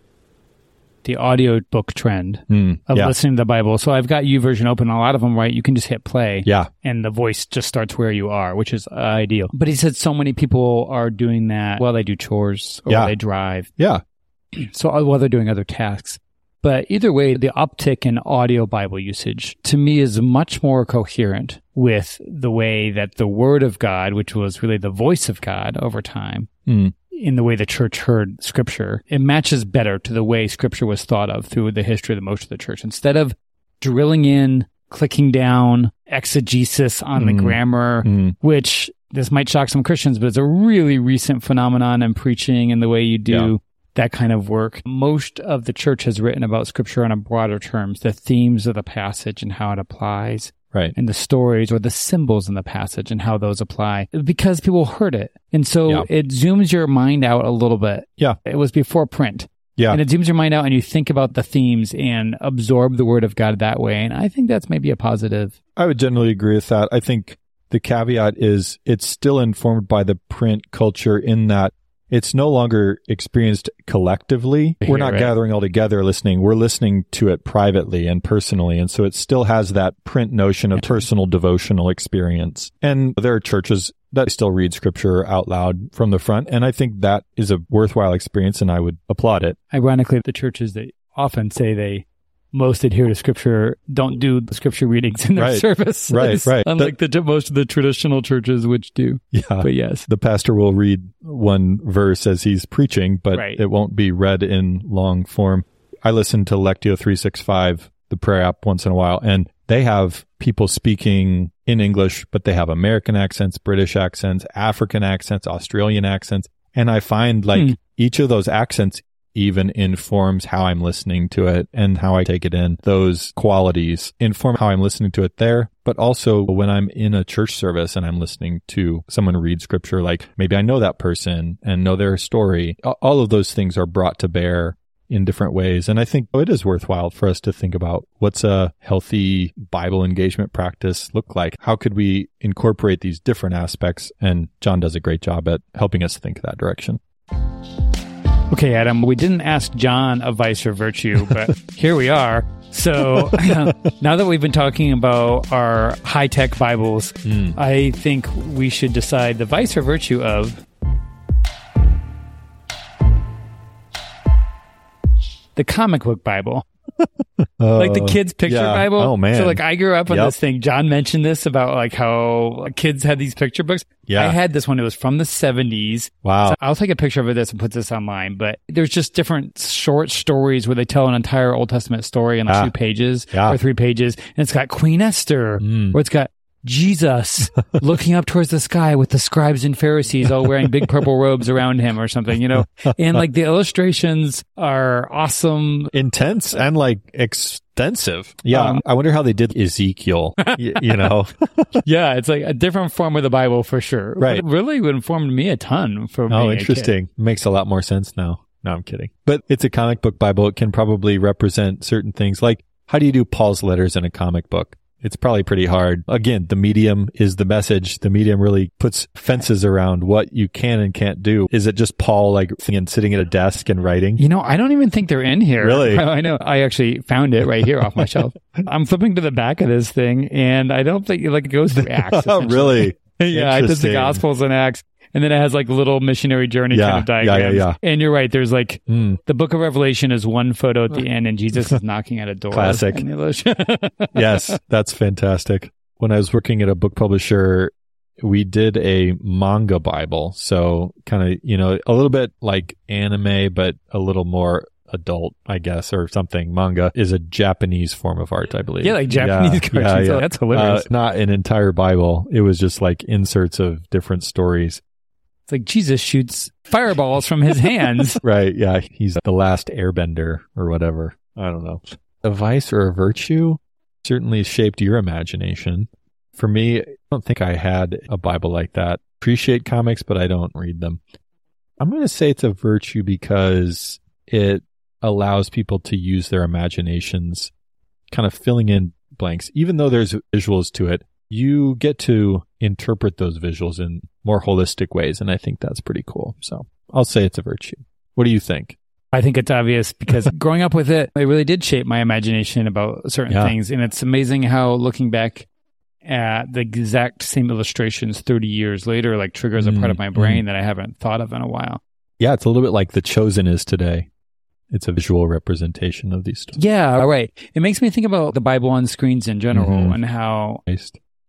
the audio book trend Mm, of yeah. listening to the Bible. So I've got YouVersion open. A lot of them, right? You can just hit play. Yeah. And the voice just starts where you are, which is ideal. But he said so many people are doing that while they do chores or Yeah. while they drive. Yeah. So uh, while they're doing other tasks. But either way, the uptick in audio Bible usage to me is much more coherent with the way that the Word of God, which was really the voice of God over time, Mm. in the way the church heard Scripture, it matches better to the way Scripture was thought of through the history of the most of the church. Instead of drilling in, clicking down, exegesis on the Mm. grammar, Mm. which this might shock some Christians, but it's a really recent phenomenon in preaching and the way you do Yeah. That kind of work. Most of the church has written about scripture on a broader terms, the themes of the passage and how it applies, Right. and the stories or the symbols in the passage and how those apply because people heard it. And so Yeah. it zooms your mind out a little bit. Yeah. It was before print. Yeah. And it zooms your mind out and you think about the themes and absorb the word of God that way. And I think that's maybe a positive. I would generally agree with that. I think the caveat is it's still informed by the print culture in that it's no longer experienced collectively. We're not right. gathering all together listening. We're listening to it privately and personally. And so it still has that print notion of personal devotional experience. And there are churches that still read scripture out loud from the front. And I think that is a worthwhile experience and I would applaud it. Ironically, the churches that often say they most adhere to scripture don't do the scripture readings in their Right. service. Right, right. Unlike the, most of the traditional churches, which do. Yeah. But yes. the pastor will read one verse as he's preaching, but Right. it won't be read in long form. I listen to Lectio 365, the prayer app once in a while, and they have people speaking in English, but they have American accents, British accents, African accents, Australian accents. And I find like Hmm. each of those accents even informs how I'm listening to it and how I take it in. Those qualities inform how I'm listening to it there, but also when I'm in a church service and I'm listening to someone read scripture, like maybe I know that person and know their story. All of those things are brought to bear in different ways. And I think it is worthwhile for us to think about what's a healthy Bible engagement practice look like? How could we incorporate these different aspects? And John does a great job at helping us think that direction. Okay, Adam, we didn't ask John a vice or virtue, but here we are. So now that we've been talking about our high tech Bibles, Hmm. I think we should decide the vice or virtue of the comic book Bible. like the kids picture yeah. Bible. Oh, man. So like I grew up on Yep. this thing. John mentioned this about like how kids had these picture books. Yeah. I had this one. It was from the seventies. Wow. So I'll take a picture of this and put this online. But there's just different short stories where they tell an entire Old Testament story in like Ah. two pages Yeah. or three pages. And it's got Queen Esther, Mm. or it's got Jesus looking up towards the sky with the scribes and Pharisees all wearing big purple robes around him or something, you know? And like the illustrations are awesome. Intense and like extensive. Yeah. Um, I wonder how they did Ezekiel, y- you know? Yeah, it's like a different form of the Bible for sure. Right. But it really informed me a ton for Oh, being a kid. interesting. Makes a lot more sense now. No, I'm kidding. But it's a comic book Bible. It can probably represent certain things. Like, how do you do Paul's letters in a comic book? It's probably pretty hard. Again, the medium is the message. The medium really puts fences around what you can and can't do. Is it just Paul like and sitting at a desk and writing? You know, I don't even think they're in here. Really? I know. I actually found it right here off my shelf. I'm flipping to the back of this thing, and I don't think like it goes through Acts. Oh, really? yeah, it does the Gospels and Acts, and then it has like little missionary journey Yeah, kind of yeah, yeah, yeah. And you're right. There's like Hmm. the Book of Revelation is one photo at the end, and Jesus is knocking at a door. Classic. And the illustration- yes, that's fantastic. When I was working at a book publisher, we did a manga Bible. So kind of, you know, a little bit like anime, but a little more adult, I guess, or something. Manga is a Japanese form of art, I believe. Yeah, like Japanese yeah, cartoons. Oh, that's hilarious. Uh, not an entire Bible. It was just like inserts of different stories. It's like Jesus shoots fireballs from his hands. Right. Yeah. He's the last airbender or whatever. I don't know. A vice or a virtue certainly shaped your imagination. For me, I don't think I had a Bible like that. Appreciate comics, but I don't read them. I'm going to say it's a virtue because it allows people to use their imaginations, kind of filling in blanks. Even though there's visuals to it, you get to interpret those visuals in more holistic ways. And I think that's pretty cool. So I'll say it's a virtue. What do you think? I think it's obvious because growing up with it, it really did shape my imagination about certain Yeah. things. And it's amazing how looking back at the exact same illustrations 30 years later, like triggers a part of my Mm, brain that I haven't thought of in a while. Yeah, it's a little bit like The Chosen is today. It's a visual representation of these stories. Yeah, right. It makes me think about the Bible on screens in general Mhm. and how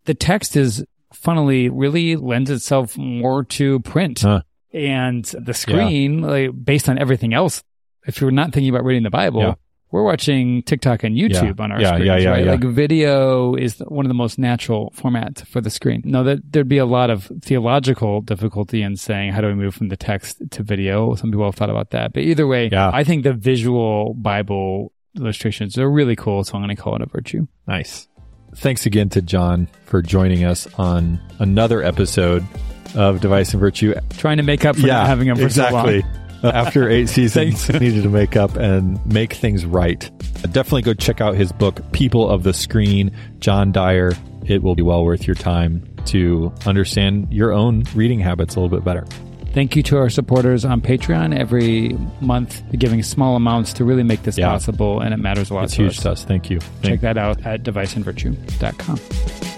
the text is funnily really lends itself more to print. Huh. And the screen, like based on everything else, if you're not thinking about reading the Bible, Yeah. we're watching TikTok and YouTube Yeah. on our Yeah, screens, yeah, yeah, right? yeah. Like video is one of the most natural formats for the screen. No, that there'd be a lot of theological difficulty in saying how do we move from the text to video. Some people have thought about that, but either way, Yeah. I think the visual Bible illustrations are really cool. So I'm going to call it a virtue. Nice. Thanks again to John for joining us on another episode of Device and Virtue. Trying to make up for not having him for so exactly. long. After eight seasons, needed to make up and make things right. Definitely go check out his book, People of the Screen, John Dyer. It will be well worth your time to understand your own reading habits a little bit better. Thank you to our supporters on Patreon every month, giving small amounts to really make this Yeah. possible, and it matters a lot It's to huge us. to us. Thank you. Check that out at deviceandvirtue.com.